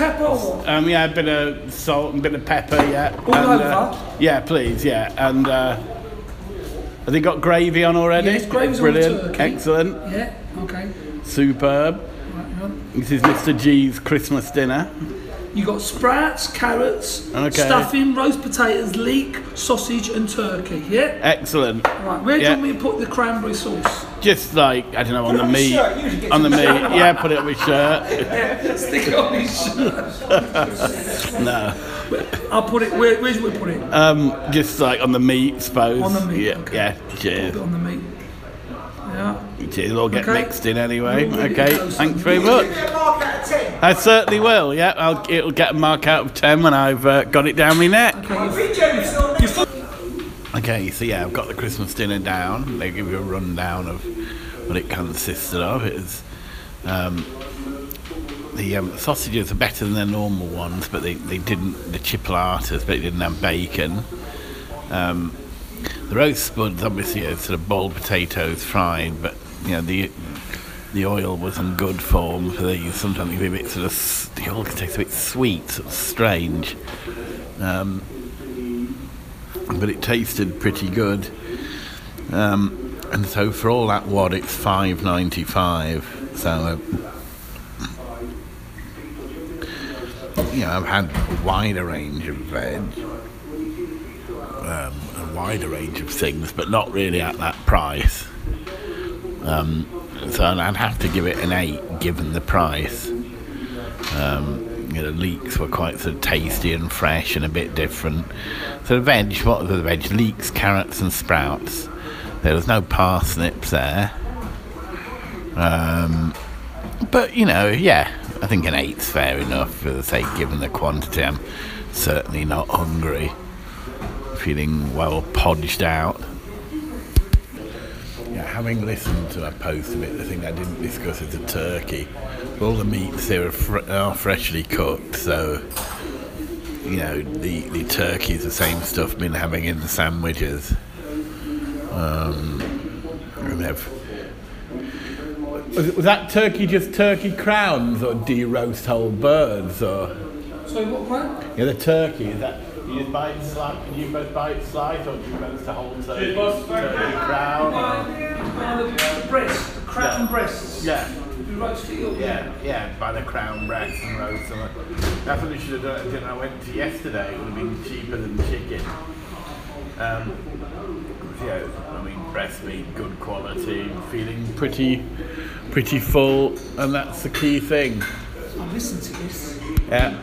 pepper or? Um, yeah, a bit of salt and a bit of pepper, yeah. All and, over? Uh, yeah, please, yeah. And uh, have they got gravy on already? Yes, gravy's on Brilliant, turkey. excellent, Yeah, okay. superb. Right. This is Mr. G's Christmas dinner. You got sprouts, carrots, Okay. stuffing, roast potatoes, leek, sausage, and turkey. Yeah. Excellent. Right. Where do Yeah. you want me to put the cranberry sauce? Just like I don't know on the meat, shirt, usually gets on the meat. Yeah, put it on my shirt. Stick it on his shirt. No, I'll put it. Where, where should we put it? um, just like on the meat, suppose. On the meat, Yeah, okay. yeah. Put Cheers. on the meat. Yeah. Cheers. It'll all get Okay. mixed in anyway. We'll Okay. Thanks very much. Give it a mark out of 10. I certainly will. Yeah, I'll, it'll get a mark out of ten when I've uh, got it down my neck. I've Okay, so yeah, I've got the Christmas dinner down. They give you a rundown of what it consisted of. It is um, the um, sausages are better than their normal ones, but they, they didn't the chipolatas, but it didn't have bacon. Um, the roast spuds obviously are sort of boiled potatoes fried, but you know the the oil was in good form for these. Sometimes be a bit sort of the oil can taste a bit sweet, sort of strange. Um, but it tasted pretty good. Um, and so for all that wad, it's five ninety five. So, uh, you know, I've had a wider range of veg, um, a wider range of things, but not really at that price. Um, so I'd have to give it an eight, given the price. Um, you know, the leeks were quite sort of tasty and fresh and a bit different. So the veg, what were the veg? Leeks, carrots, and sprouts. There was no parsnips there. Um, but you know, yeah, I think an eight's fair enough for the sake, given the quantity. I'm certainly not hungry. Feeling well podged out. Yeah, having listened to a post of it, the thing I didn't discuss is the turkey. All the meats here are, fr- are freshly cooked, so you know the the turkey is the same stuff been having in the sandwiches. Um, and they've- was, was that turkey just turkey crowns, or do you roast whole birds, or So what one? yeah, the turkey is that? Do you buy it? Do you both buy it slice, or do you roast the whole turkey? Turkey crown. Uh, the, the breast, the crown breasts. Yeah. Roast. Yeah, yeah, buy the crown breast and roast. That's what we should have done at dinner I went to yesterday. It would have been cheaper than chicken. Um, yeah, I mean, breast meat, good quality, feeling pretty, pretty full, and that's the key thing. I'll listen to this. Yeah.